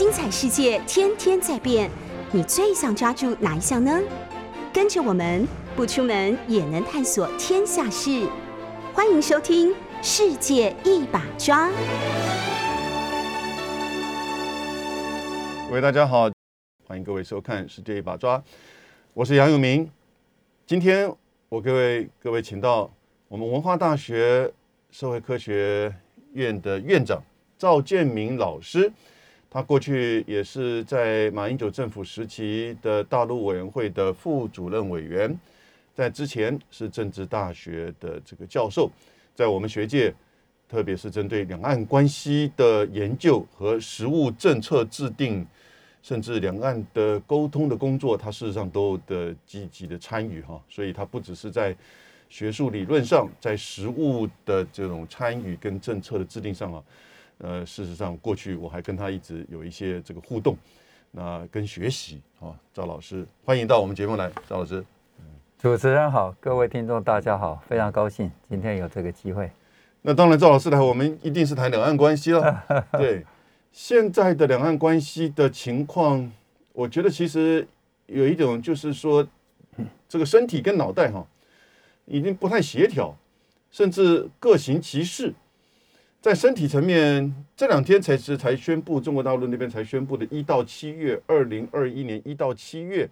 精彩世界天天在变，你最想抓住哪一项呢？跟着我们不出门也能探索天下事，欢迎收听《世界一把抓》。各位大家好，欢迎各位收看《世界一把抓》，我是杨永明。今天我各位各位请到我们文化大学社会科学院的院长赵建明老师。他过去也是在马英九政府时期的大陆委员会的副主任委员，在之前是政治大学的这个教授，在我们学界，特别是针对两岸关系的研究和实务政策制定，甚至两岸的沟通的工作，他事实上都的积极的参与哈，所以他不只是在学术理论上，在实务的这种参与跟政策的制定上啊。呃，事实上，过去我还跟他一直有一些这个互动，那跟学习啊，赵老师，欢迎到我们节目来，赵老师。主持人好，各位听众大家好，非常高兴今天有这个机会。那当然，赵老师来，我们一定是谈两岸关系了。对，现在的两岸关系的情况，我觉得其实有一种就是说，这个身体跟脑袋哈，已经不太协调，甚至各行其事。在身体层面，这两天才是才宣布，中国大陆那边才宣布的，一到七月，二零二一年一到七月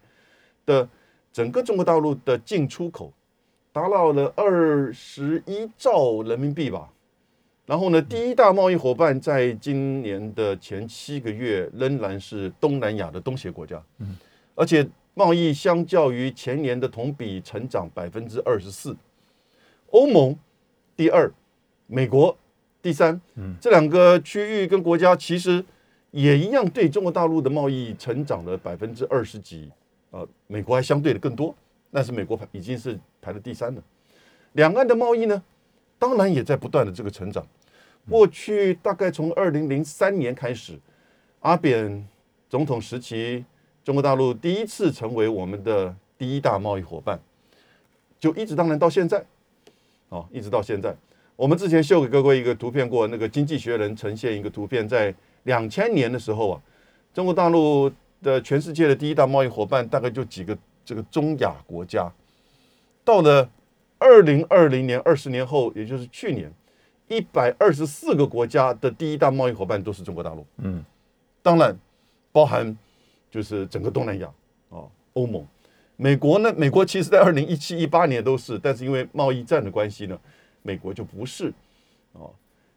的整个中国大陆的进出口达到了二十一兆人民币吧。然后呢，第一大贸易伙伴在今年的前七个月仍然是东南亚的东协国家，嗯，而且贸易相较于前年的同比成长百分之二十四。欧盟第二，美国。第三，这两个区域跟国家其实也一样，对中国大陆的贸易成长了百分之二十几，呃，美国还相对的更多，但是美国排已经是排了第三了。两岸的贸易呢，当然也在不断的这个成长。过去大概从二零零三年开始，阿扁总统时期，中国大陆第一次成为我们的第一大贸易伙伴，就一直当然到现在，哦，一直到现在。我们之前秀给各位一个图片过，那个经济学人呈现一个图片，在两千年的时候啊，中国大陆的全世界的第一大贸易伙伴大概就几个这个中亚国家。到了二零二零年，二十年后，也就是去年，一百二十四个国家的第一大贸易伙伴都是中国大陆。嗯，当然包含就是整个东南亚啊，欧盟、美国呢？美国其实在二零一七、一八年都是，但是因为贸易战的关系呢。美国就不是，哦，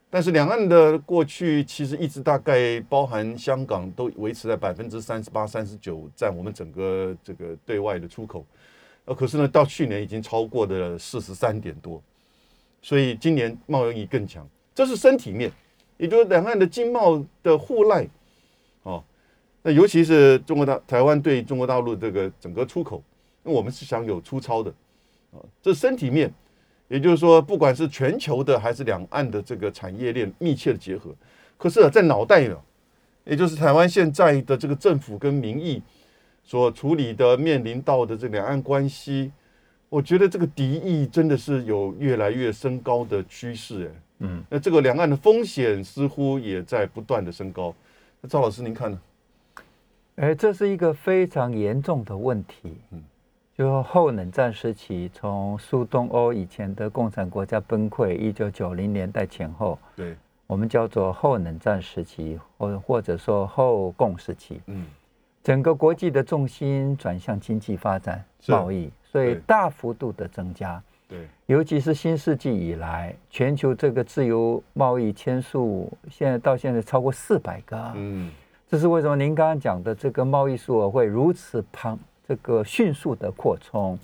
但是两岸的过去其实一直大概包含香港都维持在百分之三十八、三十九占我们整个这个对外的出口，呃，可是呢，到去年已经超过的四十三点多，所以今年贸易更强，这是身体面，也就是两岸的经贸的互赖，哦，那尤其是中国大台湾对中国大陆这个整个出口，那我们是想有粗糙的，啊，这身体面。也就是说，不管是全球的还是两岸的这个产业链密切的结合，可是，在脑袋呢，也就是台湾现在的这个政府跟民意所处理的面临到的这两岸关系，我觉得这个敌意真的是有越来越升高的趋势。哎，嗯，那这个两岸的风险似乎也在不断的升高。那赵老师您看呢？哎，这是一个非常严重的问题。嗯。就后冷战时期，从苏东欧以前的共产国家崩溃，一九九零年代前后，对，我们叫做后冷战时期，或或者说后共时期。嗯，整个国际的重心转向经济发展、贸易，所以大幅度的增加。对，尤其是新世纪以来，全球这个自由贸易签署，现在到现在超过四百个。嗯，这是为什么？您刚刚讲的这个贸易数额会如此庞。这个迅速的扩充，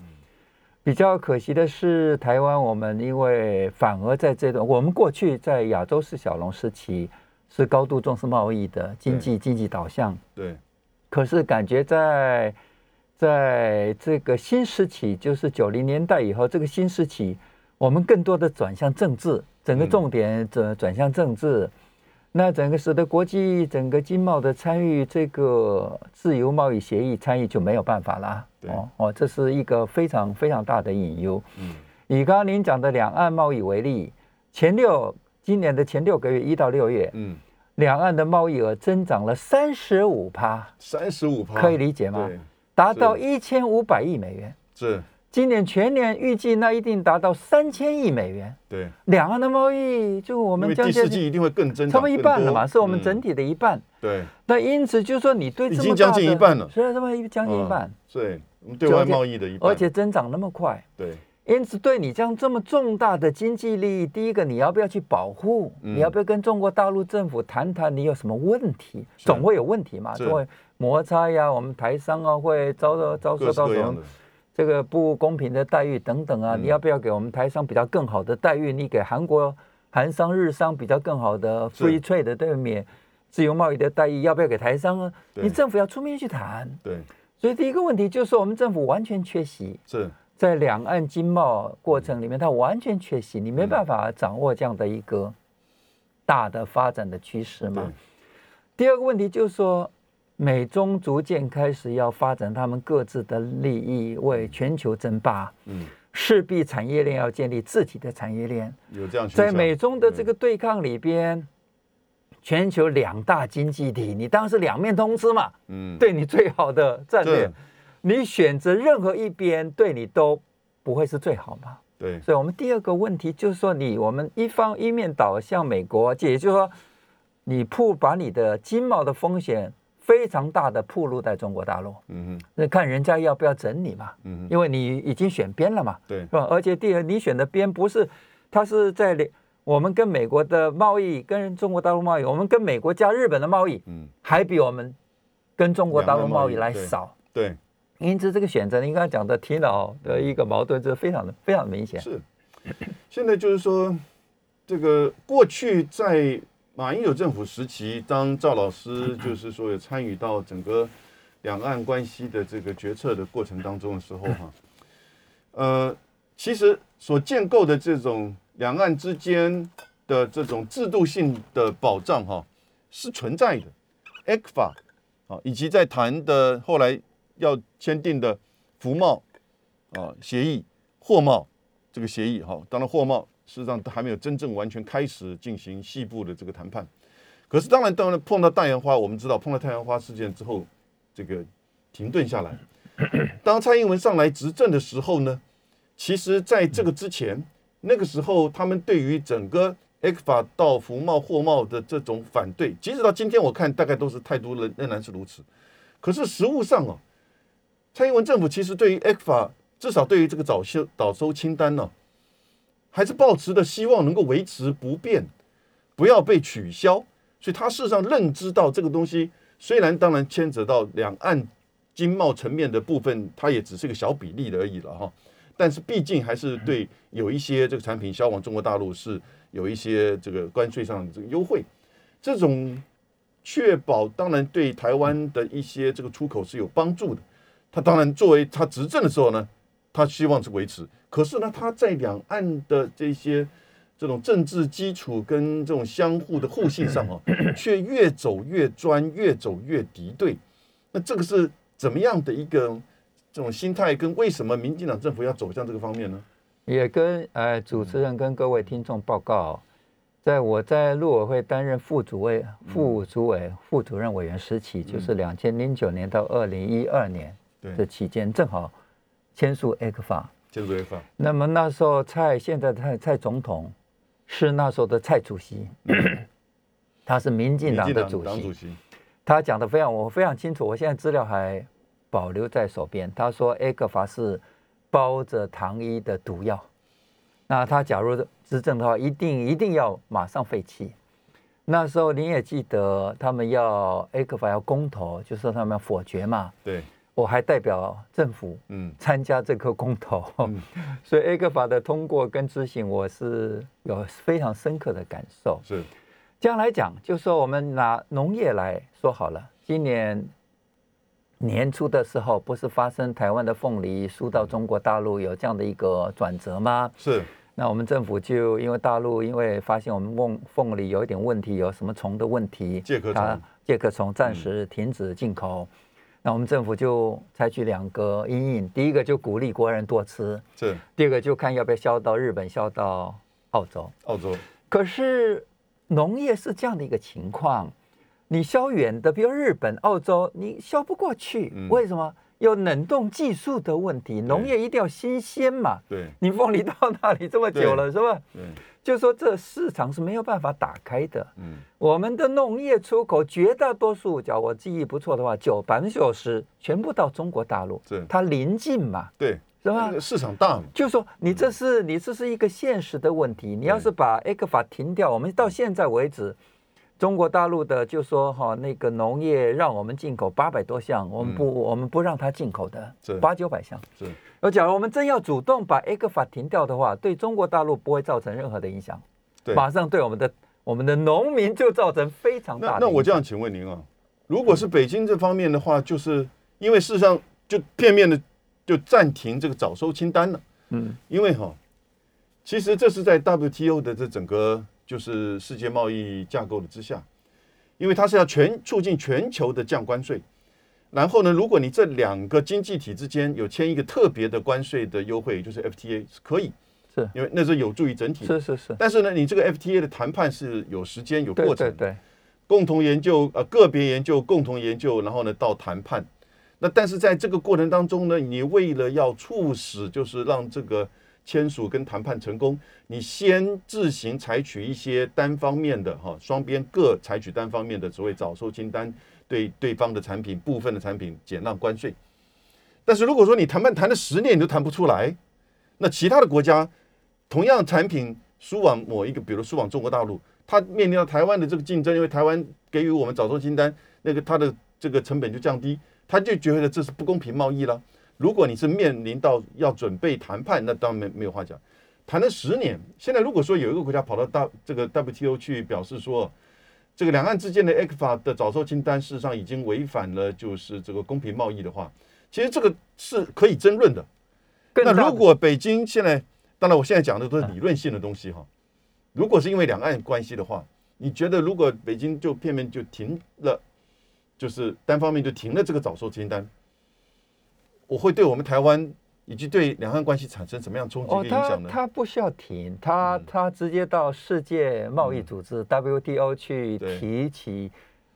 比较可惜的是，台湾我们因为反而在这段，我们过去在亚洲是小龙时期，是高度重视贸易的经济经济导向。对。可是感觉在在这个新时期，就是九零年代以后，这个新时期，我们更多的转向政治，整个重点转转向政治。那整个使得国际整个经贸的参与这个自由贸易协议参与就没有办法了。哦哦，这是一个非常非常大的隐忧。嗯，以刚刚您讲的两岸贸易为例，前六今年的前六个月一到六月，嗯，两岸的贸易额增长了三十五趴，三十五趴，可以理解吗？达到一千五百亿美元。是。今年全年预计那一定达到三千亿美元。对。两岸的贸易就我们第四季一定会更增，差不多一半了嘛，是我们整体的一半。对。那因此就说你对已经将近一半了，虽然，这么将近一半。对，我们对外贸易的一半，而且增长那么快。对。因此，对你这样这么重大的经济利益，第一个你要不要去保护？你要不要跟中国大陆政府谈谈？你有什么问题？总会有问题嘛，总会摩擦呀。我们台商啊会遭到遭受到什么这个不公平的待遇等等啊？你要不要给我们台商比较更好的待遇？你给韩国韩商日商比较更好的 free trade 的对免自由贸易的待遇？要不要给台商啊？你政府要出面去谈。对，所以第一个问题就是我们政府完全缺席。是。在两岸经贸过程里面，它完全缺席，你没办法掌握这样的一个大的发展的趋势嘛。第二个问题就是说，美中逐渐开始要发展他们各自的利益，为全球争霸，嗯，势必产业链要建立自己的产业链。有这样，在美中的这个对抗里边，全球两大经济体，你当然是两面通吃嘛，嗯，对你最好的战略。你选择任何一边，对你都不会是最好嘛？对，所以，我们第二个问题就是说，你我们一方一面倒向美国，也就是说，你不把你的经贸的风险非常大的铺路在中国大陆。嗯哼，那看人家要不要整你嘛？嗯哼，因为你已经选边了嘛。对，是吧？而且第二，你选的边不是，它是在我们跟美国的贸易，跟中国大陆贸易，我们跟美国加日本的贸易，嗯，还比我们跟中国大陆贸易来少。对。因此，这个选择，你刚才讲的提脑的一个矛盾，这非常的非常明显。是，现在就是说，这个过去在马英九政府时期，当赵老师就是说有参与到整个两岸关系的这个决策的过程当中的时候，哈，呃，其实所建构的这种两岸之间的这种制度性的保障，哈，是存在的。ECFA 啊，以及在谈的后来。要签订的服贸啊协议、货贸这个协议哈，当然货贸事实上都还没有真正完全开始进行细部的这个谈判。可是当然，当然碰到大烟花，我们知道碰到太阳花事件之后，这个停顿下来。当蔡英文上来执政的时候呢，其实在这个之前，那个时候他们对于整个 X 法到服贸、货贸的这种反对，即使到今天我看，大概都是态度仍仍然是如此。可是实物上啊。蔡英文政府其实对于 X 法，至少对于这个早收早收清单呢，还是抱持的希望能够维持不变，不要被取消。所以他事实上认知到这个东西，虽然当然牵扯到两岸经贸层面的部分，它也只是个小比例的而已了哈。但是毕竟还是对有一些这个产品销往中国大陆是有一些这个关税上的这个优惠，这种确保当然对台湾的一些这个出口是有帮助的。他当然作为他执政的时候呢，他希望是维持。可是呢，他在两岸的这些这种政治基础跟这种相互的互信上啊，却越走越专，越走越敌对。那这个是怎么样的一个这种心态？跟为什么民进党政府要走向这个方面呢？也跟呃主持人跟各位听众报告，在我在陆委会担任副主委、副主委、副主任委员时期，就是两千零九年到二零一二年。的期间正好签署 A 克法，签署 A 法。那么那时候蔡现在的蔡蔡总统是那时候的蔡主席，他是民进党的主席。他讲的非常我非常清楚，我现在资料还保留在手边。他说 A 克法是包着糖衣的毒药。那他假如执政的话，一定一定要马上废弃。那时候您也记得，他们要 A 克法要公投，就是他们要否决嘛。对。我还代表政府，嗯，参加这个公投，所以 A 克法的通过跟执行，我是有非常深刻的感受。是，这样来讲，就说我们拿农业来说好了，今年年初的时候，不是发生台湾的凤梨输到中国大陆有这样的一个转折吗？是，那我们政府就因为大陆因为发现我们凤凤梨有一点问题，有什么虫的问题，介壳虫，介壳虫暂时停止进口。那我们政府就采取两个阴影，第一个就鼓励国人多吃，是；第二个就看要不要销到日本、销到澳洲。澳洲。可是农业是这样的一个情况，你销远的，比如日本、澳洲，你销不过去，为什么？有冷冻技术的问题，农业一定要新鲜嘛。对，你凤梨到那里这么久了，是吧？对，就说这市场是没有办法打开的。嗯，我们的农业出口绝大多数，假如我记忆不错的话，九百分之九十全部到中国大陆。对，它临近嘛。对，是吧？市场大嘛。就说你这是你这是一个现实的问题。你要是把 A 克法停掉，我们到现在为止。中国大陆的就说哈，那个农业让我们进口八百多项，我们不我们不让它进口的，八九百项。是，而假如我们真要主动把 A 个法停掉的话，对中国大陆不会造成任何的影响，对，马上对我们的我们的农民就造成非常大的。那我这样请问您啊，如果是北京这方面的话，就是因为事实上就片面的就暂停这个早收清单了，嗯，因为哈，其实这是在 WTO 的这整个。就是世界贸易架构的之下，因为它是要全促进全球的降关税，然后呢，如果你这两个经济体之间有签一个特别的关税的优惠，就是 FTA 是可以，是因为那是有助于整体。是是是。但是呢，你这个 FTA 的谈判是有时间有过程，对，共同研究呃个别研究共同研究，然后呢到谈判。那但是在这个过程当中呢，你为了要促使就是让这个。签署跟谈判成功，你先自行采取一些单方面的哈，双边各采取单方面的所谓早收清单，对对方的产品部分的产品减让关税。但是如果说你谈判谈了十年你都谈不出来，那其他的国家同样产品输往某一个，比如输往中国大陆，它面临到台湾的这个竞争，因为台湾给予我们早收清单，那个它的这个成本就降低，他就觉得这是不公平贸易了。如果你是面临到要准备谈判，那当然没没有话讲。谈了十年，现在如果说有一个国家跑到大这个 WTO 去表示说，这个两岸之间的法的早收清单事实上已经违反了就是这个公平贸易的话，其实这个是可以争论的。那如果北京现在，当然我现在讲的都是理论性的东西哈。如果是因为两岸关系的话，你觉得如果北京就片面就停了，就是单方面就停了这个早收清单？我会对我们台湾以及对两岸关系产生什么样冲击的影响呢？他不需要停，他他直接到世界贸易组织 WTO 去提起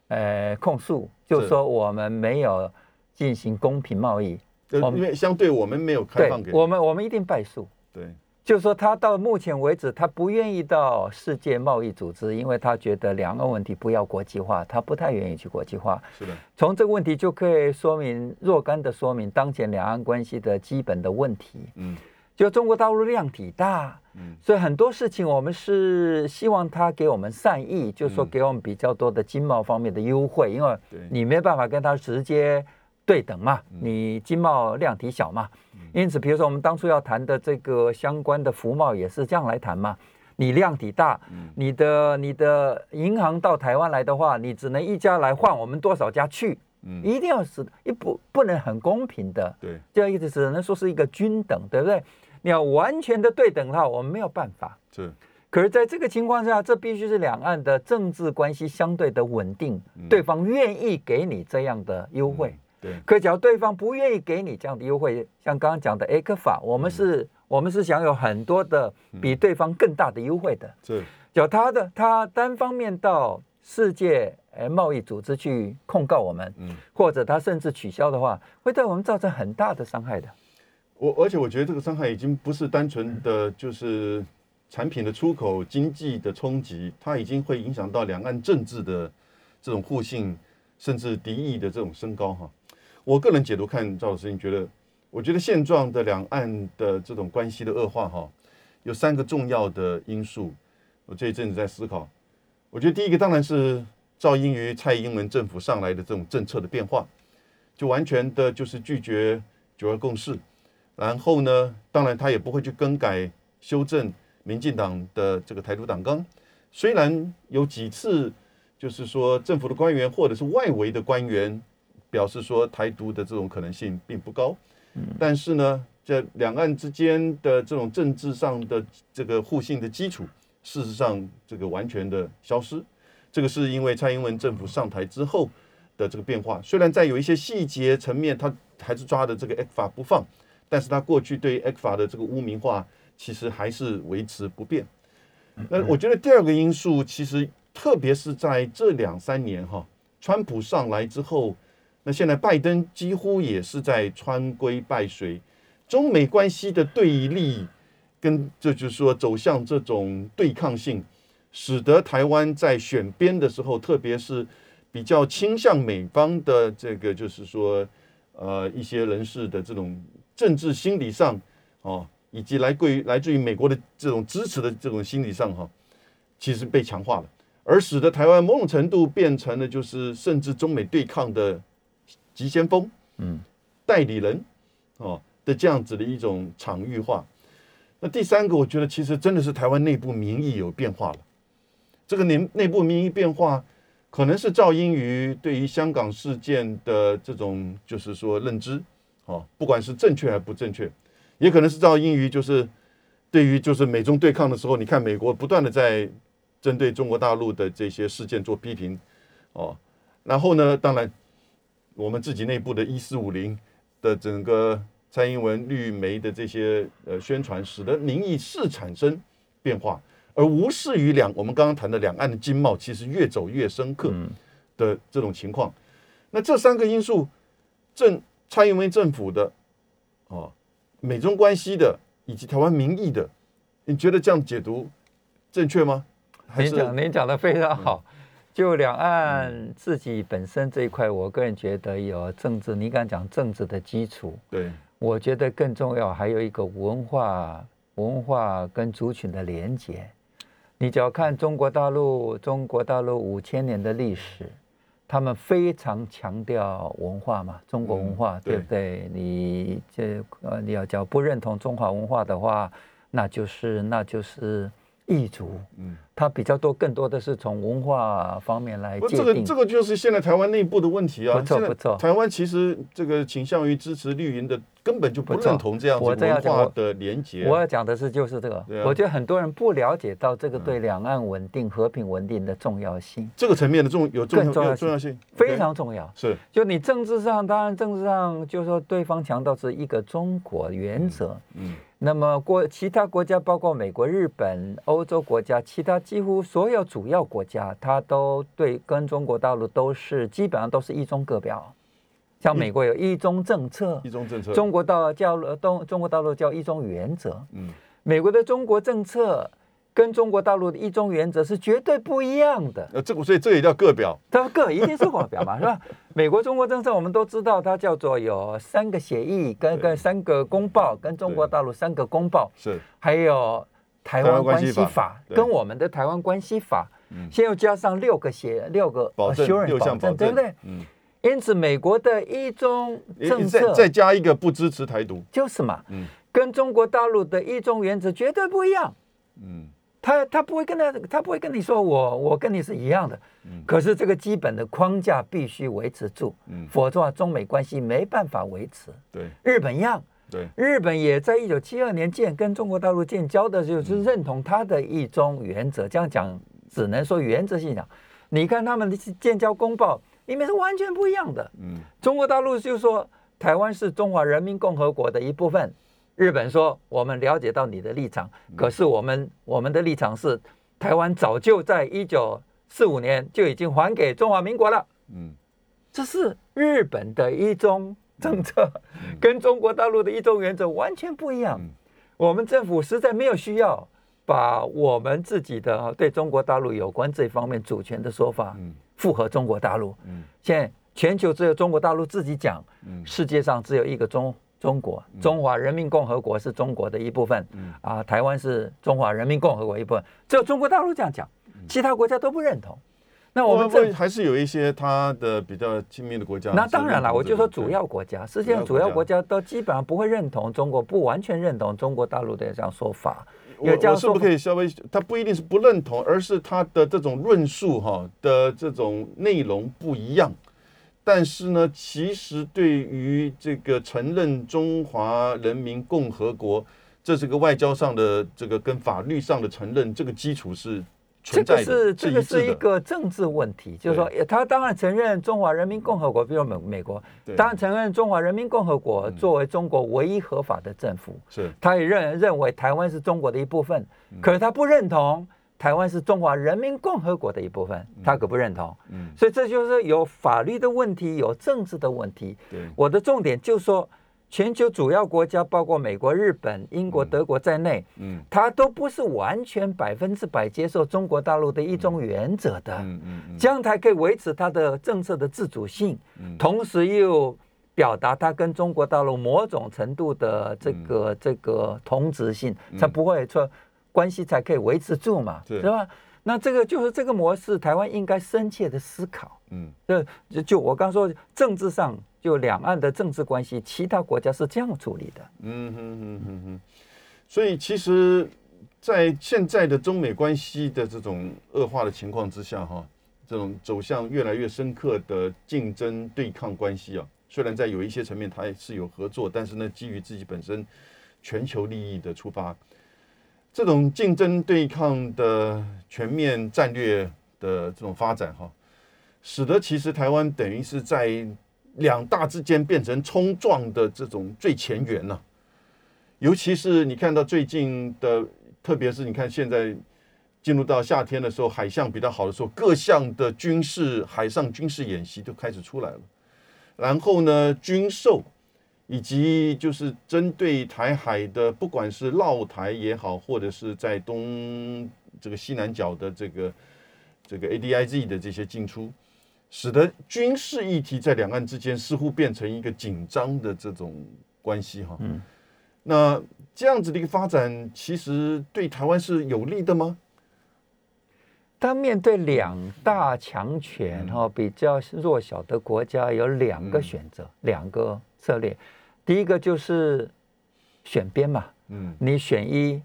呃控诉，就说我们没有进行公平贸易，因为相对我们没有开放给我们，我们一定败诉。对。就是说，他到目前为止，他不愿意到世界贸易组织，因为他觉得两岸问题不要国际化，他不太愿意去国际化。是的，从这个问题就可以说明若干的说明当前两岸关系的基本的问题。嗯，就中国大陆量体大，嗯，所以很多事情我们是希望他给我们善意，就是说给我们比较多的经贸方面的优惠，因为你没办法跟他直接。对等嘛，你经贸量体小嘛，因此，比如说我们当初要谈的这个相关的服贸也是这样来谈嘛。你量体大，你的你的银行到台湾来的话，你只能一家来换我们多少家去，一定要是一不不能很公平的，对，这样意思只能说是一个均等，对不对？你要完全的对等的话，我们没有办法。是，可是在这个情况下，这必须是两岸的政治关系相对的稳定，对方愿意给你这样的优惠。对，可假如对方不愿意给你这样的优惠，像刚刚讲的 A 克法，我们是，我们是享有很多的比对方更大的优惠的。是，叫他的他单方面到世界呃贸易组织去控告我们，嗯，或者他甚至取消的话，会对我们造成很大的伤害的。我而且我觉得这个伤害已经不是单纯的就是产品的出口经济的冲击，它已经会影响到两岸政治的这种互信甚至敌意的这种升高哈。我个人解读看赵老师，你觉得？我觉得现状的两岸的这种关系的恶化，哈，有三个重要的因素。我这一阵子在思考，我觉得第一个当然是赵英于蔡英文政府上来的这种政策的变化，就完全的就是拒绝九二共识，然后呢，当然他也不会去更改修正民进党的这个台独党纲，虽然有几次就是说政府的官员或者是外围的官员。表示说台独的这种可能性并不高，但是呢，这两岸之间的这种政治上的这个互信的基础，事实上这个完全的消失，这个是因为蔡英文政府上台之后的这个变化。虽然在有一些细节层面，他还是抓的这个 X 法不放，但是他过去对 X 法的这个污名化，其实还是维持不变。那我觉得第二个因素，其实特别是在这两三年哈，川普上来之后，那现在拜登几乎也是在川规败随，中美关系的对立跟这就是说走向这种对抗性，使得台湾在选边的时候，特别是比较倾向美方的这个就是说呃一些人士的这种政治心理上哦。以及来归来自于美国的这种支持的这种心理上哈，其实被强化了，而使得台湾某种程度变成了就是甚至中美对抗的急先锋，嗯，代理人哦的这样子的一种场域化。那第三个，我觉得其实真的是台湾内部民意有变化了。这个内内部民意变化，可能是噪音于对于香港事件的这种就是说认知，哦，不管是正确还不正确。也可能是噪音于就是对于就是美中对抗的时候，你看美国不断的在针对中国大陆的这些事件做批评，哦，然后呢，当然我们自己内部的一四五零的整个蔡英文绿媒的这些呃宣传，使得民意是产生变化，而无视于两我们刚刚谈的两岸的经贸，其实越走越深刻的这种情况。那这三个因素，政蔡英文政府的哦。美中关系的以及台湾民意的，你觉得这样解读正确吗？您讲您讲的非常好。就两岸自己本身这一块，我个人觉得有政治，你敢讲政治的基础。对，我觉得更重要还有一个文化文化跟族群的连结。你只要看中国大陆，中国大陆五千年的历史。他们非常强调文化嘛，中国文化，对不对？你这呃，你要叫不认同中华文化的话，那就是那就是异族。嗯，他比较多，更多的是从文化方面来界定。这个这个就是现在台湾内部的问题啊。不错不错，台湾其实这个倾向于支持绿营的。根本就不认同这样子文化的连结。我要讲的是就是这个，我觉得很多人不了解到这个对两岸稳定、和平稳定的重要性。这个层面的重有重要重要性非常重要。是，就你政治上，当然政治上就是说对方强调是一个中国原则。嗯。那么国其他国家，包括美国、日本、欧洲国家，其他几乎所有主要国家，它都对跟中国大陆都是基本上都是一中各表。像美国有一中政策，一中政策，中国大叫东中国大陆叫一中原则。嗯，美国的中国政策跟中国大陆的一中原则是绝对不一样的。呃，这所以这也叫各表，它各一定是各表嘛，是吧？美国中国政策我们都知道，它叫做有三个协议跟跟三个公报，跟中国大陆三个公报是，还有台湾关系法跟我们的台湾关系法，嗯，先又加上六个协六个保证六项保证，对不对？嗯。因此，美国的一中政策再加一个不支持台独，就是嘛，嗯，跟中国大陆的一中原则绝对不一样，嗯，他他不会跟他，他不会跟你说我我跟你是一样的，嗯，可是这个基本的框架必须维持住，嗯，否则中美关系没办法维持。对，日本一样，对，日本也在一九七二年建跟中国大陆建交的时候，就是认同他的一中原则。这样讲只能说原则性讲，你看他们的建交公报。里面是完全不一样的。嗯，中国大陆就说台湾是中华人民共和国的一部分。日本说我们了解到你的立场，可是我们我们的立场是台湾早就在一九四五年就已经还给中华民国了。嗯，这是日本的一中政策，跟中国大陆的一中原则完全不一样。我们政府实在没有需要把我们自己的对中国大陆有关这方面主权的说法。符合中国大陆，嗯，现在全球只有中国大陆自己讲，嗯，世界上只有一个中中国，中华人民共和国是中国的一部分，嗯啊，台湾是中华人民共和国一部分，只有中国大陆这样讲，其他国家都不认同。那我们这还是有一些他的比较亲密的国家。那当然了，我就说主要国家，世界上主要国家都基本上不会认同中国，不完全认同中国大陆的这样说法。我我是不是可以稍微？他不一定是不认同，而是他的这种论述哈的这种内容不一样。但是呢，其实对于这个承认中华人民共和国，这是个外交上的这个跟法律上的承认，这个基础是。这个是这个是一个政治问题，就是说，他当然承认中华人民共和国，比如美美国，当然承认中华人民共和国作为中国唯一合法的政府，是，他也认认为台湾是中国的一部分，可是他不认同台湾是中华人民共和国的一部分，他可不认同。嗯，所以这就是有法律的问题，有政治的问题。对，我的重点就是说，全球主要国家，包括美国、日本、英国、德国在内，嗯，它都不是完全百分之百接受中国大陆的一中原则的。嗯嗯，这样才可以维持它的政策的自主性，同时又表达它跟中国大陆某种程度的这个这个同质性，才不会说。关系才可以维持住嘛，是吧？那这个就是这个模式，台湾应该深切的思考。嗯，就就我刚说，政治上就两岸的政治关系，其他国家是这样处理的。嗯哼哼哼哼。所以其实，在现在的中美关系的这种恶化的情况之下，哈，这种走向越来越深刻的竞争对抗关系啊，虽然在有一些层面它也是有合作，但是呢，基于自己本身全球利益的出发。这种竞争对抗的全面战略的这种发展，哈，使得其实台湾等于是在两大之间变成冲撞的这种最前沿了。尤其是你看到最近的，特别是你看现在进入到夏天的时候，海象比较好的时候，各项的军事海上军事演习都开始出来了。然后呢，军售。以及就是针对台海的，不管是绕台也好，或者是在东这个西南角的这个这个 ADIZ 的这些进出，使得军事议题在两岸之间似乎变成一个紧张的这种关系哈。嗯，那这样子的一个发展，其实对台湾是有利的吗？当面对两大强权哈，比较弱小的国家有两个选择，两个策略。第一个就是选边嘛，嗯，你选一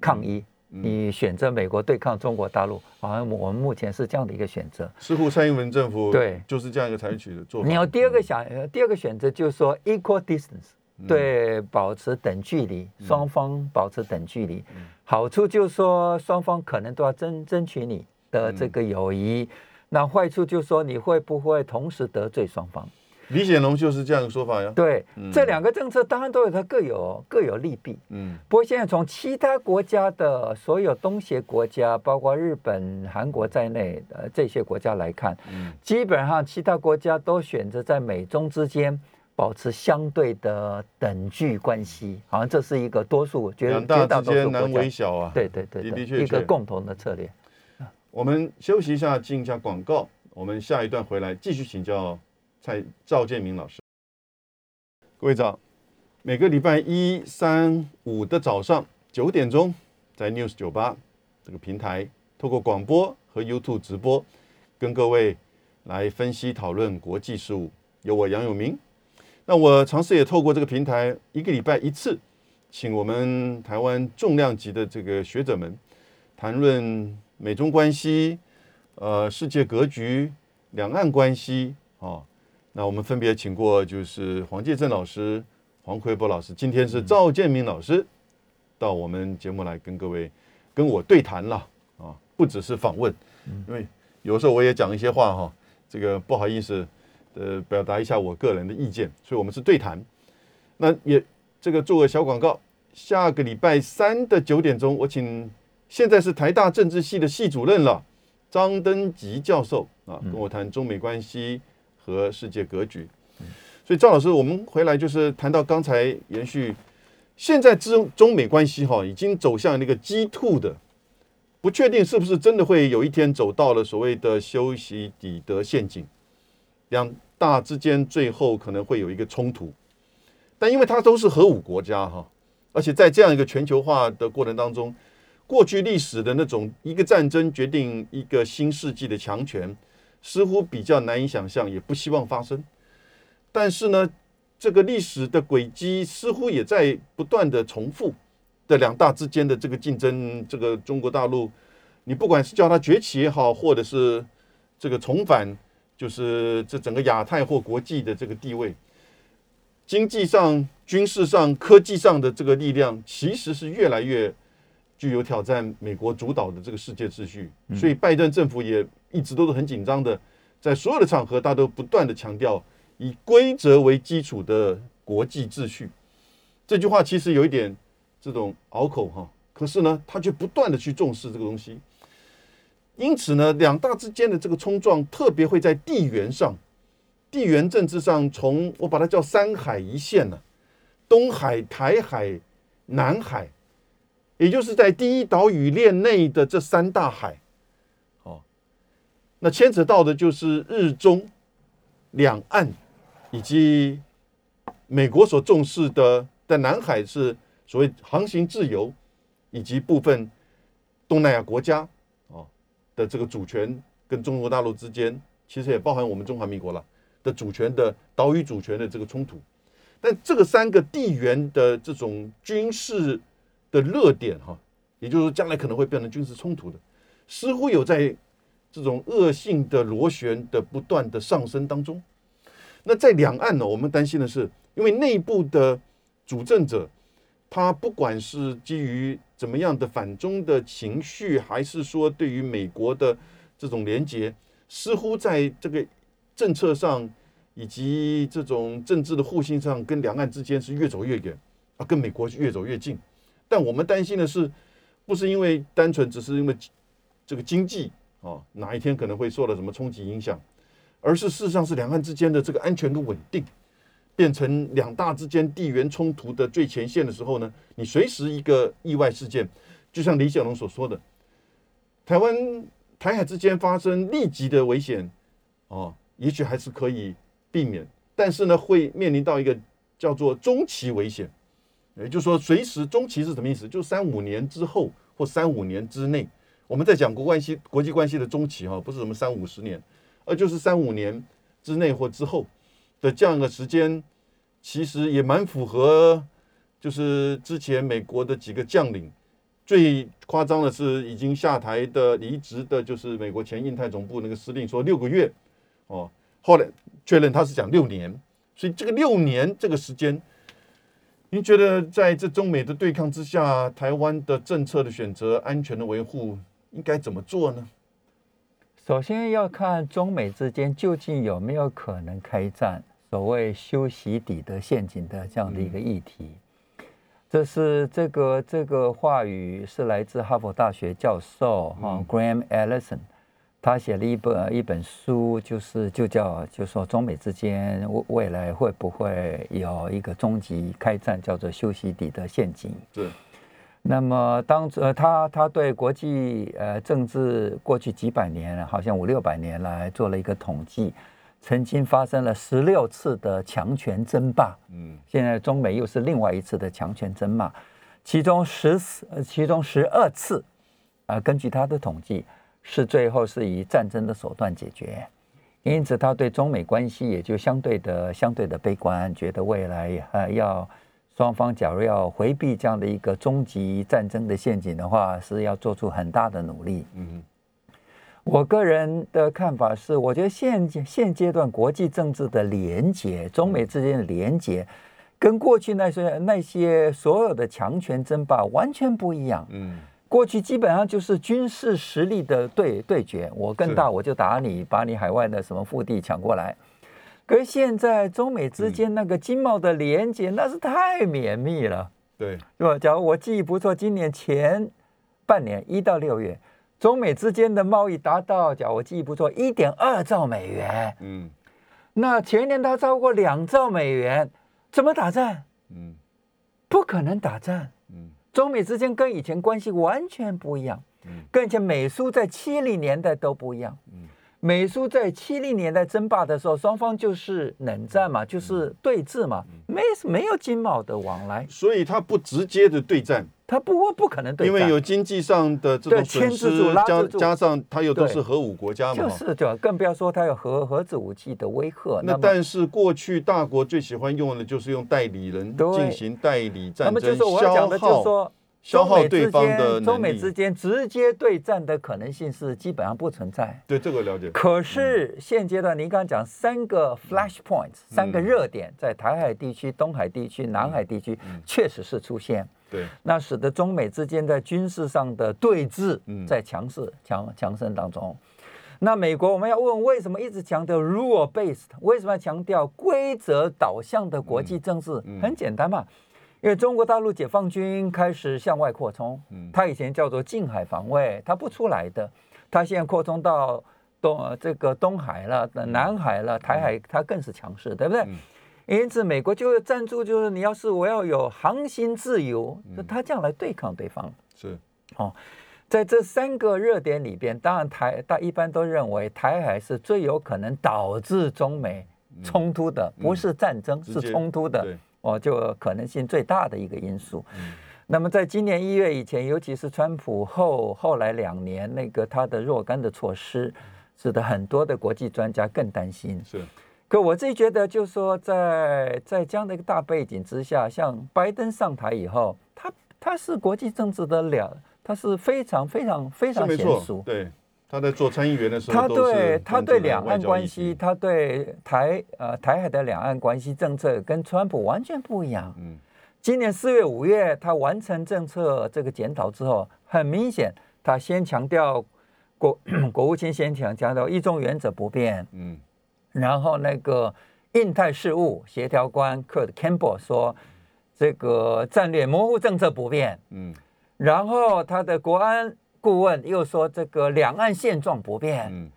抗一，你选择美国对抗中国大陆，好像我们目前是这样的一个选择。似乎蔡英文政府对就是这样一个采取的做法。你要第二个想，第二个选择就是说 equal distance，对，保持等距离，双方保持等距离。好处就是说双方可能都要争争取你的这个友谊，那坏处就是说你会不会同时得罪双方？李显龙就是这样的说法呀。对，这两个政策当然都有它各有各有利弊。嗯，不过现在从其他国家的所有东协国家，包括日本、韩国在内的这些国家来看，嗯，基本上其他国家都选择在美中之间保持相对的等距关系，好像这是一个多数，绝大之间难为小啊。对对对，的确一个共同的策略。我们休息一下，进一下广告。我们下一段回来继续请教。蔡赵建明老师，各位早！每个礼拜一、三、五的早上九点钟，在 News 九八这个平台，透过广播和 YouTube 直播，跟各位来分析讨论国际事务。有我杨永明，那我尝试也透过这个平台，一个礼拜一次，请我们台湾重量级的这个学者们谈论美中关系、呃世界格局、两岸关系啊。那我们分别请过，就是黄介正老师、黄奎波老师，今天是赵建明老师到我们节目来跟各位跟我对谈了啊，不只是访问，因为有时候我也讲一些话哈，这个不好意思，呃，表达一下我个人的意见，所以我们是对谈。那也这个做个小广告，下个礼拜三的九点钟，我请现在是台大政治系的系主任了，张登吉教授啊，跟我谈中美关系。和世界格局，所以赵老师，我们回来就是谈到刚才延续，现在中中美关系哈，已经走向那个激兔的，不确定是不是真的会有一天走到了所谓的修习底德陷阱，两大之间最后可能会有一个冲突，但因为它都是核武国家哈，而且在这样一个全球化的过程当中，过去历史的那种一个战争决定一个新世纪的强权。似乎比较难以想象，也不希望发生。但是呢，这个历史的轨迹似乎也在不断的重复。的两大之间的这个竞争，这个中国大陆，你不管是叫它崛起也好，或者是这个重返，就是这整个亚太或国际的这个地位，经济上、军事上、科技上的这个力量，其实是越来越具有挑战美国主导的这个世界秩序。所以拜登政府也。一直都是很紧张的，在所有的场合，他都不断的强调以规则为基础的国际秩序。这句话其实有一点这种拗口哈，可是呢，他却不断的去重视这个东西。因此呢，两大之间的这个冲撞，特别会在地缘上、地缘政治上，从我把它叫三海一线呢，东海、台海、南海，也就是在第一岛屿链内的这三大海。那牵扯到的就是日中两岸，以及美国所重视的，在南海是所谓航行自由，以及部分东南亚国家啊。的这个主权跟中国大陆之间，其实也包含我们中华民国了的主权的岛屿主权的这个冲突，但这个三个地缘的这种军事的热点哈，也就是说将来可能会变成军事冲突的，似乎有在这种恶性的螺旋的不断的上升当中。那在两岸呢，我们担心的是，因为内部的主政者，他不管是基于怎么样的反中的情绪，还是说对于美国的这种连结，似乎在这个政策上以及这种政治的互信上，跟两岸之间是越走越远啊，跟美国越走越近。但我们担心的是，不是因为单纯只是因为这个经济啊，哪一天可能会受到什么冲击影响，而是事实上是两岸之间的这个安全跟稳定。变成两大之间地缘冲突的最前线的时候呢，你随时一个意外事件，就像李小龙所说的，台湾台海之间发生立即的危险，哦，也许还是可以避免，但是呢，会面临到一个叫做中期危险，也就是说，随时中期是什么意思？就三五年之后或三五年之内，我们在讲国关系、国际关系的中期哈，不是什么三五十年，而就是三五年之内或之后。的这样的时间，其实也蛮符合，就是之前美国的几个将领，最夸张的是已经下台的离职的，就是美国前印太总部那个司令说六个月，哦，后来确认他是讲六年，所以这个六年这个时间，您觉得在这中美的对抗之下，台湾的政策的选择、安全的维护应该怎么做呢？首先要看中美之间究竟有没有可能开战，所谓修习底德陷阱的这样的一个议题。这是这个这个话语是来自哈佛大学教授哈 Graham Allison，他写了一本一本书，就是就叫就说中美之间未未来会不会有一个终极开战，叫做修习底德陷阱。对。那么，当呃，他他对国际呃政治过去几百年，好像五六百年来做了一个统计，曾经发生了十六次的强权争霸。嗯，现在中美又是另外一次的强权争霸，其中十四，其中十二次，啊，根据他的统计，是最后是以战争的手段解决。因此，他对中美关系也就相对的相对的悲观，觉得未来呃要。双方假如要回避这样的一个终极战争的陷阱的话，是要做出很大的努力。嗯，我个人的看法是，我觉得现现阶段国际政治的连结，中美之间的连结，跟过去那些那些所有的强权争霸完全不一样。嗯，过去基本上就是军事实力的对对决，我更大我就打你，把你海外的什么腹地抢过来。可是现在中美之间那个经贸的连接那是太绵密了，对，是吧？假如我记忆不错，今年前半年一到六月，中美之间的贸易达到，假如我记忆不错，一点二兆美元。嗯，那前年它超过两兆美元，怎么打战？嗯，不可能打战。嗯，中美之间跟以前关系完全不一样。嗯，跟以前美苏在七零年代都不一样。嗯。美苏在七零年代争霸的时候，双方就是冷战嘛，就是对峙嘛，没没有经贸的往来，所以他不直接的对战，他不不可能对战，因为有经济上的这种损失，加加上他又都是核武国家嘛，就是就更不要说他有核核子武器的威吓。那但是过去大国最喜欢用的就是用代理人进行代理战争，消耗。中美之间，中美之间直接对战的可能性是基本上不存在。对这个了解。可是现阶段，您刚刚讲三个 flash points，三个热点在台海地区、东海地区、南海地区，确实是出现。对，那使得中美之间在军事上的对峙在强势强强盛当中。那美国我们要问，为什么一直强调 rule based？为什么要强调规则导向的国际政治？很简单嘛。因为中国大陆解放军开始向外扩充，嗯，它以前叫做近海防卫，它不出来的，它现在扩充到东这个东海了、南海了、台海，它更是强势，对不对？因此，美国就会赞助，就是你要是我要有航行自由，那他这样来对抗对方。是。哦。在这三个热点里边，当然台大一般都认为台海是最有可能导致中美冲突的，不是战争是冲突的哦，就可能性最大的一个因素。那么在今年一月以前，尤其是川普后后来两年那个他的若干的措施，使得很多的国际专家更担心。是。可我自己觉得，就是说，在在这样的一个大背景之下，像拜登上台以后，他他是国际政治的了，他是非常非常非常娴熟。对，他在做参议员的时候，他对他对两岸关系，他对台呃台海的两岸关系政策跟川普完全不一样。嗯，今年四月五月，他完成政策这个检讨之后，很明显，他先强调国 国务卿先强强调一中原则不变。嗯。然后那个印太事务协调官 Kurt Campbell 说，这个战略模糊政策不变。嗯，然后他的国安顾问又说，这个两岸现状不变。嗯，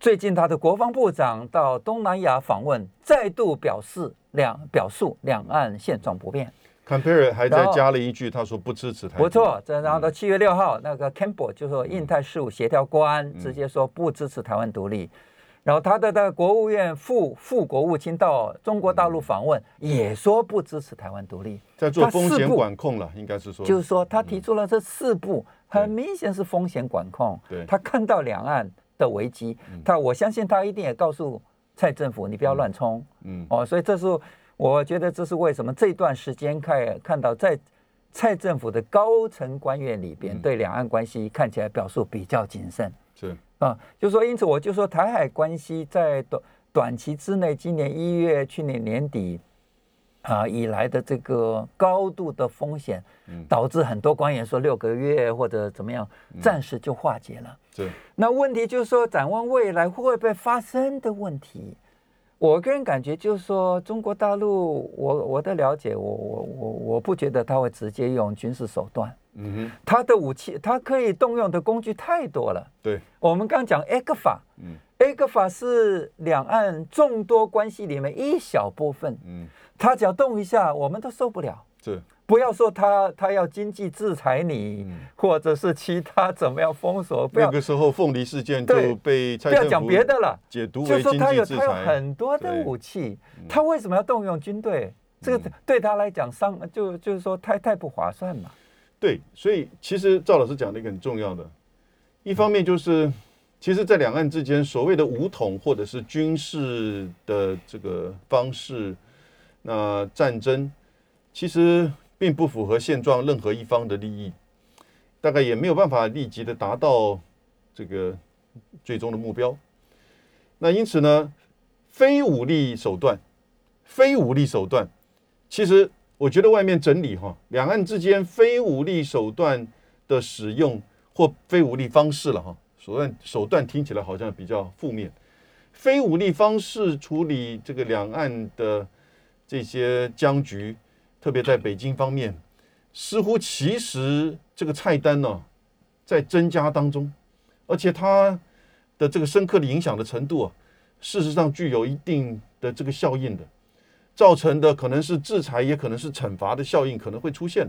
最近他的国防部长到东南亚访问，再度表示两表述两岸现状不变。Campbell 还在加了一句，他说不支持台。不错，这然后到七月六号，那个 Campbell 就说印太事务协调官直接说不支持台湾独立。然后他的那个国务院副副国务卿到中国大陆访问，也说不支持台湾独立，在做风险管控了，应该是说，就是说他提出了这四步，很明显是风险管控。对，他看到两岸的危机，他我相信他一定也告诉蔡政府，你不要乱冲。嗯，哦，所以这是我觉得这是为什么这段时间看看到在蔡政府的高层官员里边，对两岸关系看起来表述比较谨慎。是。啊，就说因此，我就说台海关系在短短期之内，今年一月、去年年底啊以来的这个高度的风险，导致很多官员说六个月或者怎么样，暂时就化解了。对。那问题就是说，展望未来会不会发生的问题？我个人感觉就是说，中国大陆，我我的了解，我我我我不觉得他会直接用军事手段。嗯哼，他的武器，他可以动用的工具太多了。对，我们刚讲 A 克法，嗯，A 克法是两岸众多关系里面一小部分。嗯，他只要动一下，我们都受不了。是，不要说他他要经济制裁你，或者是其他怎么样封锁。那个时候凤梨事件就被不要讲别的了，解读为经济制裁。就说他有他有很多的武器，他为什么要动用军队？这个对他来讲伤就就是说太太不划算嘛。对，所以其实赵老师讲的一个很重要的，一方面就是，其实，在两岸之间所谓的武统或者是军事的这个方式，那战争其实并不符合现状任何一方的利益，大概也没有办法立即的达到这个最终的目标。那因此呢，非武力手段，非武力手段，其实。我觉得外面整理哈，两岸之间非武力手段的使用或非武力方式了哈，手段手段听起来好像比较负面，非武力方式处理这个两岸的这些僵局，特别在北京方面，似乎其实这个菜单呢在增加当中，而且它的这个深刻的影响的程度啊，事实上具有一定的这个效应的。造成的可能是制裁，也可能是惩罚的效应可能会出现。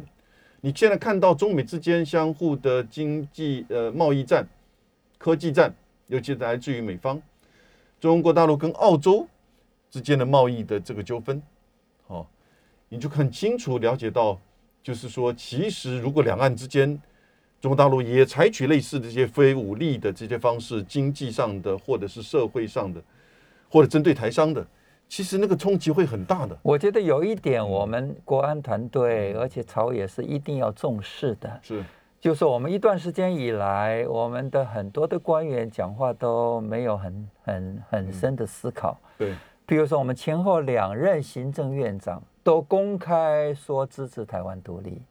你现在看到中美之间相互的经济呃贸易战、科技战，尤其来自于美方，中国大陆跟澳洲之间的贸易的这个纠纷，你就很清楚了解到，就是说，其实如果两岸之间，中国大陆也采取类似的这些非武力的这些方式，经济上的或者是社会上的，或者针对台商的。其实那个冲击会很大的。我觉得有一点，我们国安团队，而且朝野是一定要重视的。是，就是我们一段时间以来，我们的很多的官员讲话都没有很很很深的思考。对。比如说，我们前后两任行政院长都公开说支持台湾独立。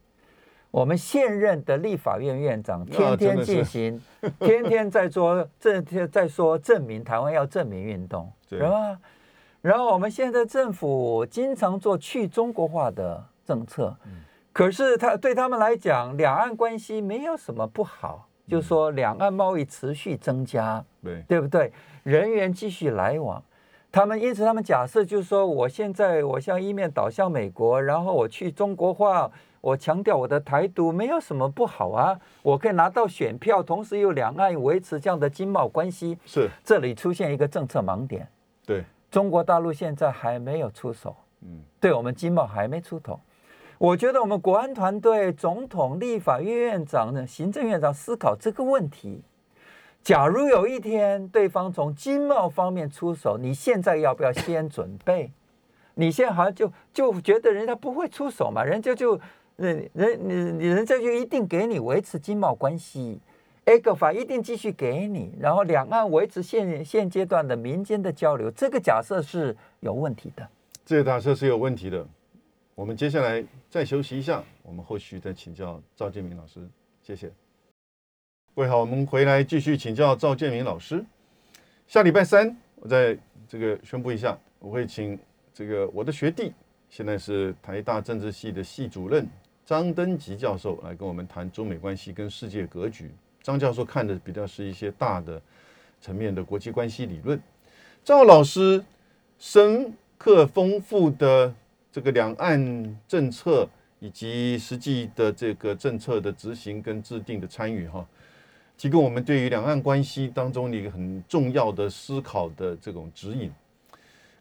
我们现任的立法院院长天天进行，天天在做，这天在说证明台湾要证明运动，是吧？然后我们现在政府经常做去中国化的政策，可是他对他们来讲，两岸关系没有什么不好，就是说两岸贸易持续增加，对对不对？人员继续来往，他们因此他们假设就是说，我现在我向一面倒向美国，然后我去中国化，我强调我的台独，没有什么不好啊，我可以拿到选票，同时又两岸维持这样的经贸关系。是这里出现一个政策盲点，对，中国大陆现在还没有出手，嗯，对我们经贸还没出头。我觉得我们国安团队、总统、立法院院长呢、行政院长思考这个问题。假如有一天对方从经贸方面出手，你现在要不要先准备？你现在好像就就觉得人家不会出手嘛，人家就人人你你人家就一定给你维持经贸关系，A 个法一定继续给你，然后两岸维持现现阶段的民间的交流，这个假设是有问题的。这个假设是有问题的。我们接下来再休息一下，我们后续再请教赵建明老师，谢谢。各位好，我们回来继续请教赵建明老师。下礼拜三，我再这个宣布一下，我会请这个我的学弟，现在是台大政治系的系主任张登吉教授来跟我们谈中美关系跟世界格局。张教授看的比较是一些大的层面的国际关系理论，赵老师深刻丰富的这个两岸政策以及实际的这个政策的执行跟制定的参与哈。提供我们对于两岸关系当中的一个很重要的思考的这种指引。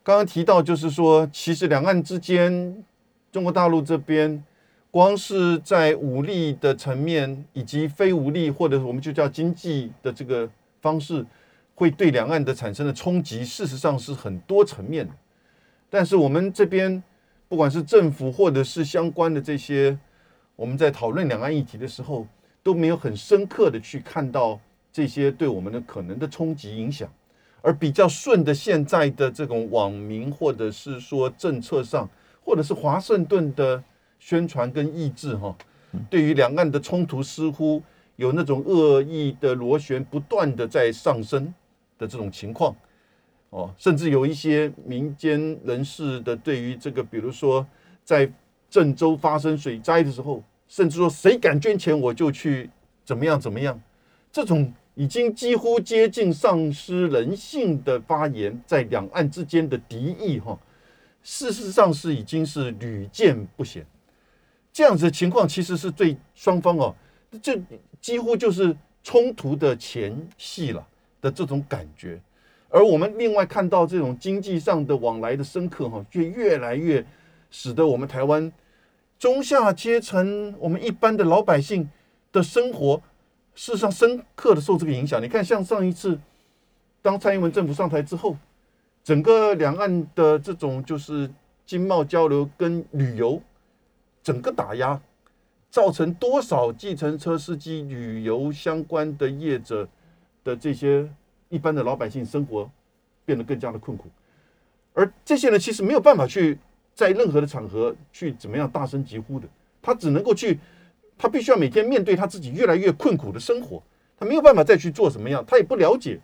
刚刚提到，就是说，其实两岸之间，中国大陆这边，光是在武力的层面以及非武力，或者我们就叫经济的这个方式，会对两岸的产生的冲击，事实上是很多层面的。但是我们这边，不管是政府或者是相关的这些，我们在讨论两岸议题的时候，都没有很深刻的去看到这些对我们的可能的冲击影响，而比较顺的现在的这种网民或者是说政策上，或者是华盛顿的宣传跟意志哈，对于两岸的冲突似乎有那种恶意的螺旋不断的在上升的这种情况，哦，甚至有一些民间人士的对于这个，比如说在郑州发生水灾的时候。甚至说谁敢捐钱，我就去怎么样怎么样，这种已经几乎接近丧失人性的发言，在两岸之间的敌意哈，事实上是已经是屡见不鲜。这样子的情况其实是对双方哦，这几乎就是冲突的前戏了的这种感觉。而我们另外看到这种经济上的往来的深刻哈，就越来越使得我们台湾。中下阶层，我们一般的老百姓的生活，事实上深刻的受这个影响。你看，像上一次，当蔡英文政府上台之后，整个两岸的这种就是经贸交流跟旅游，整个打压，造成多少计程车司机、旅游相关的业者的这些一般的老百姓生活变得更加的困苦，而这些人其实没有办法去。在任何的场合去怎么样大声疾呼的，他只能够去，他必须要每天面对他自己越来越困苦的生活，他没有办法再去做什么样，他也不了解，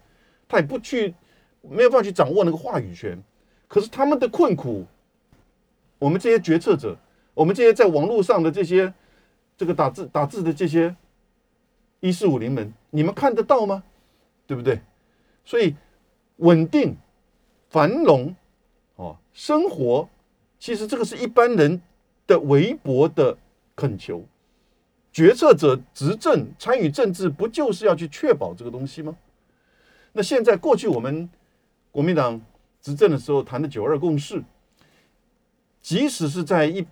他也不去，没有办法去掌握那个话语权。可是他们的困苦，我们这些决策者，我们这些在网络上的这些这个打字打字的这些一四五零们，你们看得到吗？对不对？所以稳定、繁荣，哦，生活。其实这个是一般人的微薄的恳求，决策者执政参与政治，不就是要去确保这个东西吗？那现在过去我们国民党执政的时候谈的九二共识，即使是在一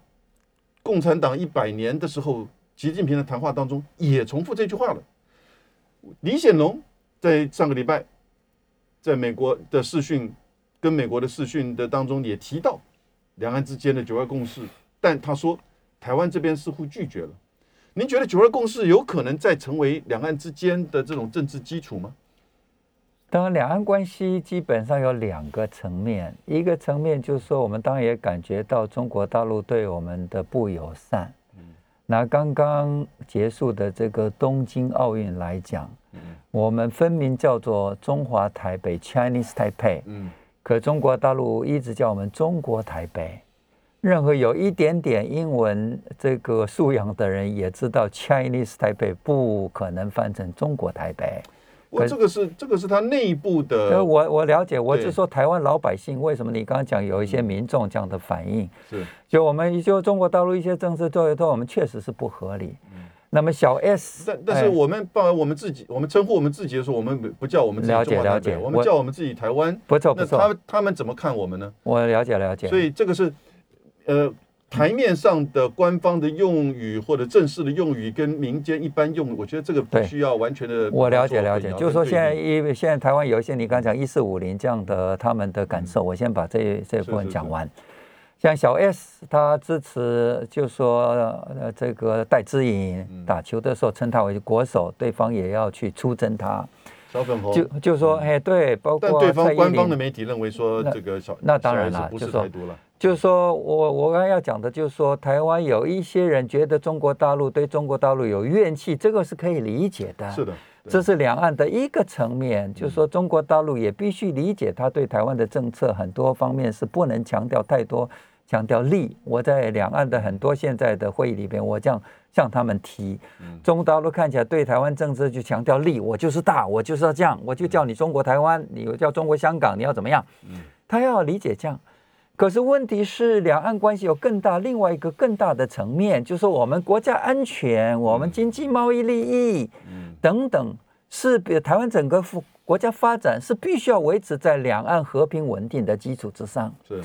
共产党一百年的时候，习近平的谈话当中也重复这句话了。李显龙在上个礼拜在美国的视讯跟美国的视讯的当中也提到。两岸之间的九二共识，但他说台湾这边似乎拒绝了。您觉得九二共识有可能再成为两岸之间的这种政治基础吗？当然，两岸关系基本上有两个层面，一个层面就是说，我们当然也感觉到中国大陆对我们的不友善。拿刚刚结束的这个东京奥运来讲，我们分明叫做中华台北 （Chinese Taipei）。可中国大陆一直叫我们中国台北，任何有一点点英文这个素养的人也知道，Chinese 台北不可能翻成中国台北。我这个是这个是他内部的。我我了解，我是说台湾老百姓为什么你刚刚讲有一些民众这样的反应，是就我们就中国大陆一些政策做一做，我们确实是不合理。那么小 S，但但是我们把我们自己，我们称呼我们自己的时候，我们不叫我们自己了解了解，我们叫我们自己台湾。不错不错。那他他们怎么看我们呢？我了解了解。所以这个是，呃，台面上的官方的用语或者正式的用语跟民间一般用，我觉得这个不需要完全的。我了解了解，就是说现在因为现在台湾有一些你刚讲一四五零这样的他们的感受，我先把这这部分讲完。像小 S，他支持，就说呃，这个戴资颖打球的时候称他为国手，对方也要去出征他。小粉红就就说，哎，对，包括但对方官方的媒体认为说这个小那当然了，不是说，就是说我我刚才要讲的，就是说台湾有一些人觉得中国大陆对中国大陆有怨气，这个是可以理解的。是的。这是两岸的一个层面，就是说中国大陆也必须理解他对台湾的政策很多方面是不能强调太多，强调利。我在两岸的很多现在的会议里边，我这样向他们提，中国大陆看起来对台湾政策就强调利，我就是大，我就是要这样，我就叫你中国台湾，你叫中国香港，你要怎么样？他要理解这样。可是问题是，两岸关系有更大另外一个更大的层面，就是我们国家安全、我们经济贸易利益等等，是比台湾整个国家发展是必须要维持在两岸和平稳定的基础之上。是，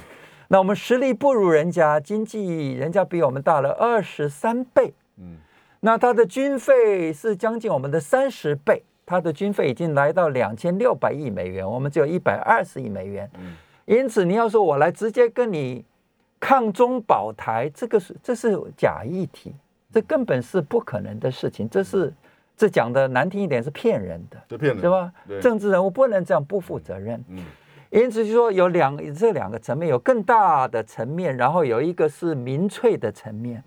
那我们实力不如人家，经济人家比我们大了二十三倍。嗯，那他的军费是将近我们的三十倍，他的军费已经来到两千六百亿美元，我们只有一百二十亿美元。嗯。因此，你要说我来直接跟你抗中保台，这个是这是假议题，这根本是不可能的事情。这是这讲的难听一点是骗人的，骗人，是吧？政治人物不能这样不负责任。嗯。因此就说有两这两个层面，有更大的层面，然后有一个是民粹的层面。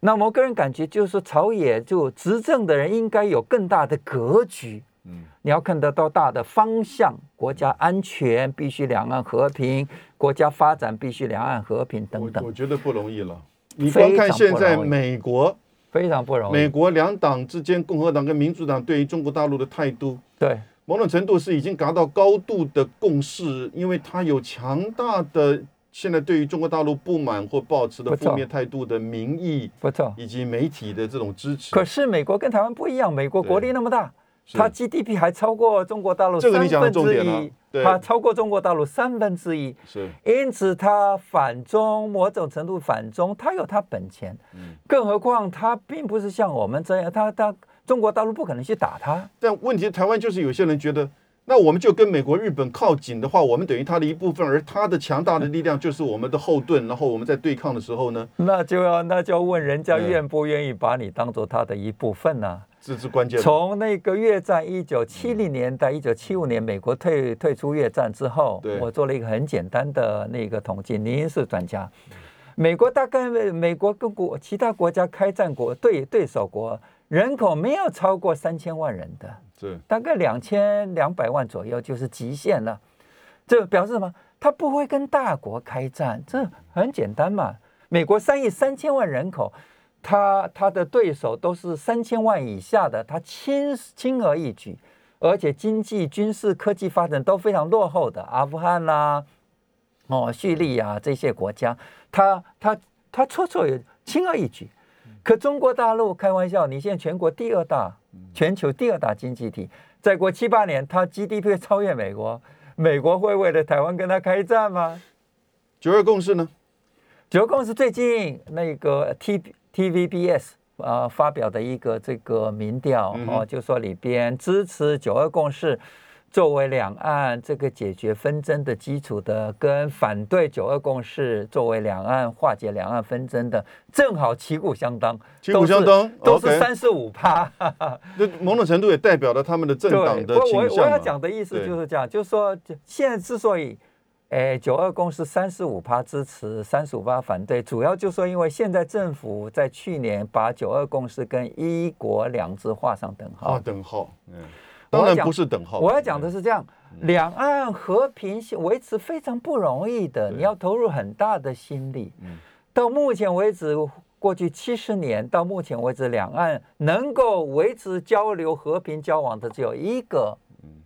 那我个人感觉就是说，朝野就执政的人应该有更大的格局。嗯，你要看得到大的方向，国家安全必须两岸和平，国家发展必须两岸和平等等。我觉得不容易了。你光看现在美国非常不容易，美国两党之间，共和党跟民主党对于中国大陆的态度，对某种程度是已经达到高度的共识，因为它有强大的现在对于中国大陆不满或保持的负面态度的民意，不错，以及媒体的这种支持。可是美国跟台湾不一样，美国国力那么大。它 GDP 还超过中国大陆三分之一，它超过中国大陆三分之一，是，因此它反中，某种程度反中，它有它本钱，嗯，更何况它并不是像我们这样，它它中国大陆不可能去打他。但问题台湾就是有些人觉得。那我们就跟美国、日本靠紧的话，我们等于他的一部分，而他的强大的力量就是我们的后盾。然后我们在对抗的时候呢，那就要那就要问人家愿不愿意把你当做他的一部分呢？这是关键。从那个越战一九七零年代、一九七五年美国退退出越战之后，我做了一个很简单的那个统计。您是专家，美国大概美国跟国其他国家开战国对对手国人口没有超过三千万人的。大概两千两百万左右就是极限了，这表示什么？他不会跟大国开战，这很简单嘛。美国三亿三千万人口，他他的对手都是三千万以下的，他轻轻而易举，而且经济、军事、科技发展都非常落后的，阿富汗啦，哦，叙利亚这些国家，他他他绰绰有轻而易举。可中国大陆开玩笑，你现在全国第二大。全球第二大经济体，再过七八年，它 GDP 超越美国，美国会为了台湾跟他开战吗？九二共识呢？九二共识最近那个 T TVBS 啊发表的一个这个民调哦，就说里边支持九二共识。作为两岸这个解决纷争的基础的，跟反对九二共识作为两岸化解两岸纷争的，正好旗鼓相当，旗鼓相当都是三十五趴。那某种程度也代表了他们的政党的倾向。我我要讲的意思就是这样，就是说现在之所以，诶九二共识三十五趴支持，三十五趴反对，主要就说因为现在政府在去年把九二共识跟一国两制画上等号。画等号，嗯。当然不是等号。我要讲的是这样，两岸和平维持非常不容易的，你要投入很大的心力。到目前为止，过去七十年到目前为止，两岸能够维持交流、和平交往的只有一个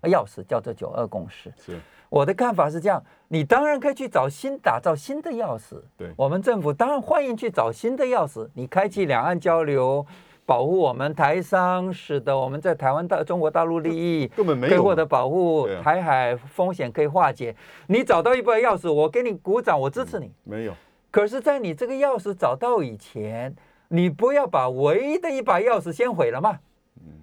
钥匙，叫做九二共识。是。我的看法是这样，你当然可以去找新打造新的钥匙。对，我们政府当然欢迎去找新的钥匙。你开启两岸交流，保护我们台商，使得我们在台湾大中国大陆利益根本没有获得保护，台海风险可以化解。你找到一把钥匙，我给你鼓掌，我支持你。没有。可是，在你这个钥匙找到以前，你不要把唯一的一把钥匙先毁了嘛？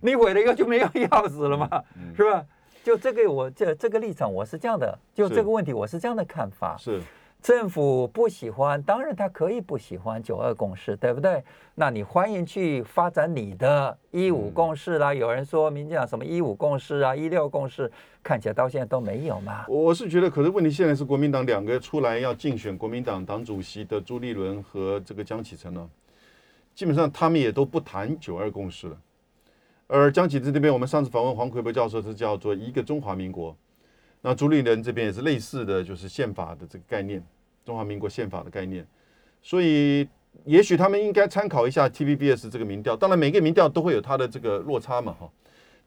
你毁了以后就没有钥匙了嘛？是吧？就这个，我这这个立场，我是这样的。就这个问题，我是这样的看法。是政府不喜欢，当然他可以不喜欢九二共识，对不对？那你欢迎去发展你的一五共识啦。有人说民进党什么一五共识啊，一六共识，看起来到现在都没有嘛。我是觉得，可是问题现在是国民党两个出来要竞选国民党党主席的朱立伦和这个江启臣呢，基本上他们也都不谈九二共识了。而江启志这边，我们上次访问黄奎博教授是叫做一个中华民国，那朱立伦这边也是类似的就是宪法的这个概念，中华民国宪法的概念，所以也许他们应该参考一下 TVBS 这个民调，当然每个民调都会有它的这个落差嘛哈，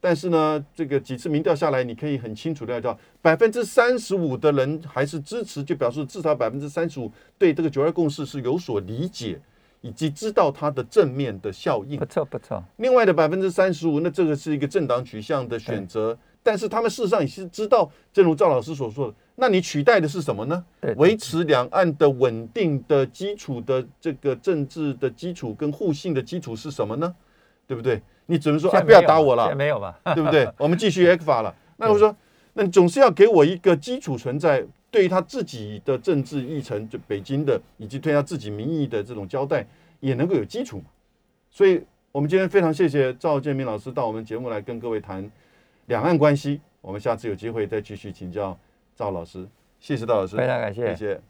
但是呢，这个几次民调下来，你可以很清楚的知道，百分之三十五的人还是支持，就表示至少百分之三十五对这个九二共识是有所理解。以及知道它的正面的效应，不错不错。另外的百分之三十五，那这个是一个政党取向的选择，但是他们事实上也是知道，正如赵老师所说的，那你取代的是什么呢？维持两岸的稳定的基础的这个政治的基础跟互信的基础是什么呢？对不对？你只能说啊，不要打我了，没有吧？对不对？我们继续 X 法了。那我说，那你总是要给我一个基础存在。对于他自己的政治议程，就北京的，以及对他自己民意的这种交代，也能够有基础所以，我们今天非常谢谢赵建明老师到我们节目来跟各位谈两岸关系。我们下次有机会再继续请教赵老师。谢谢赵老师，非常感谢，谢谢。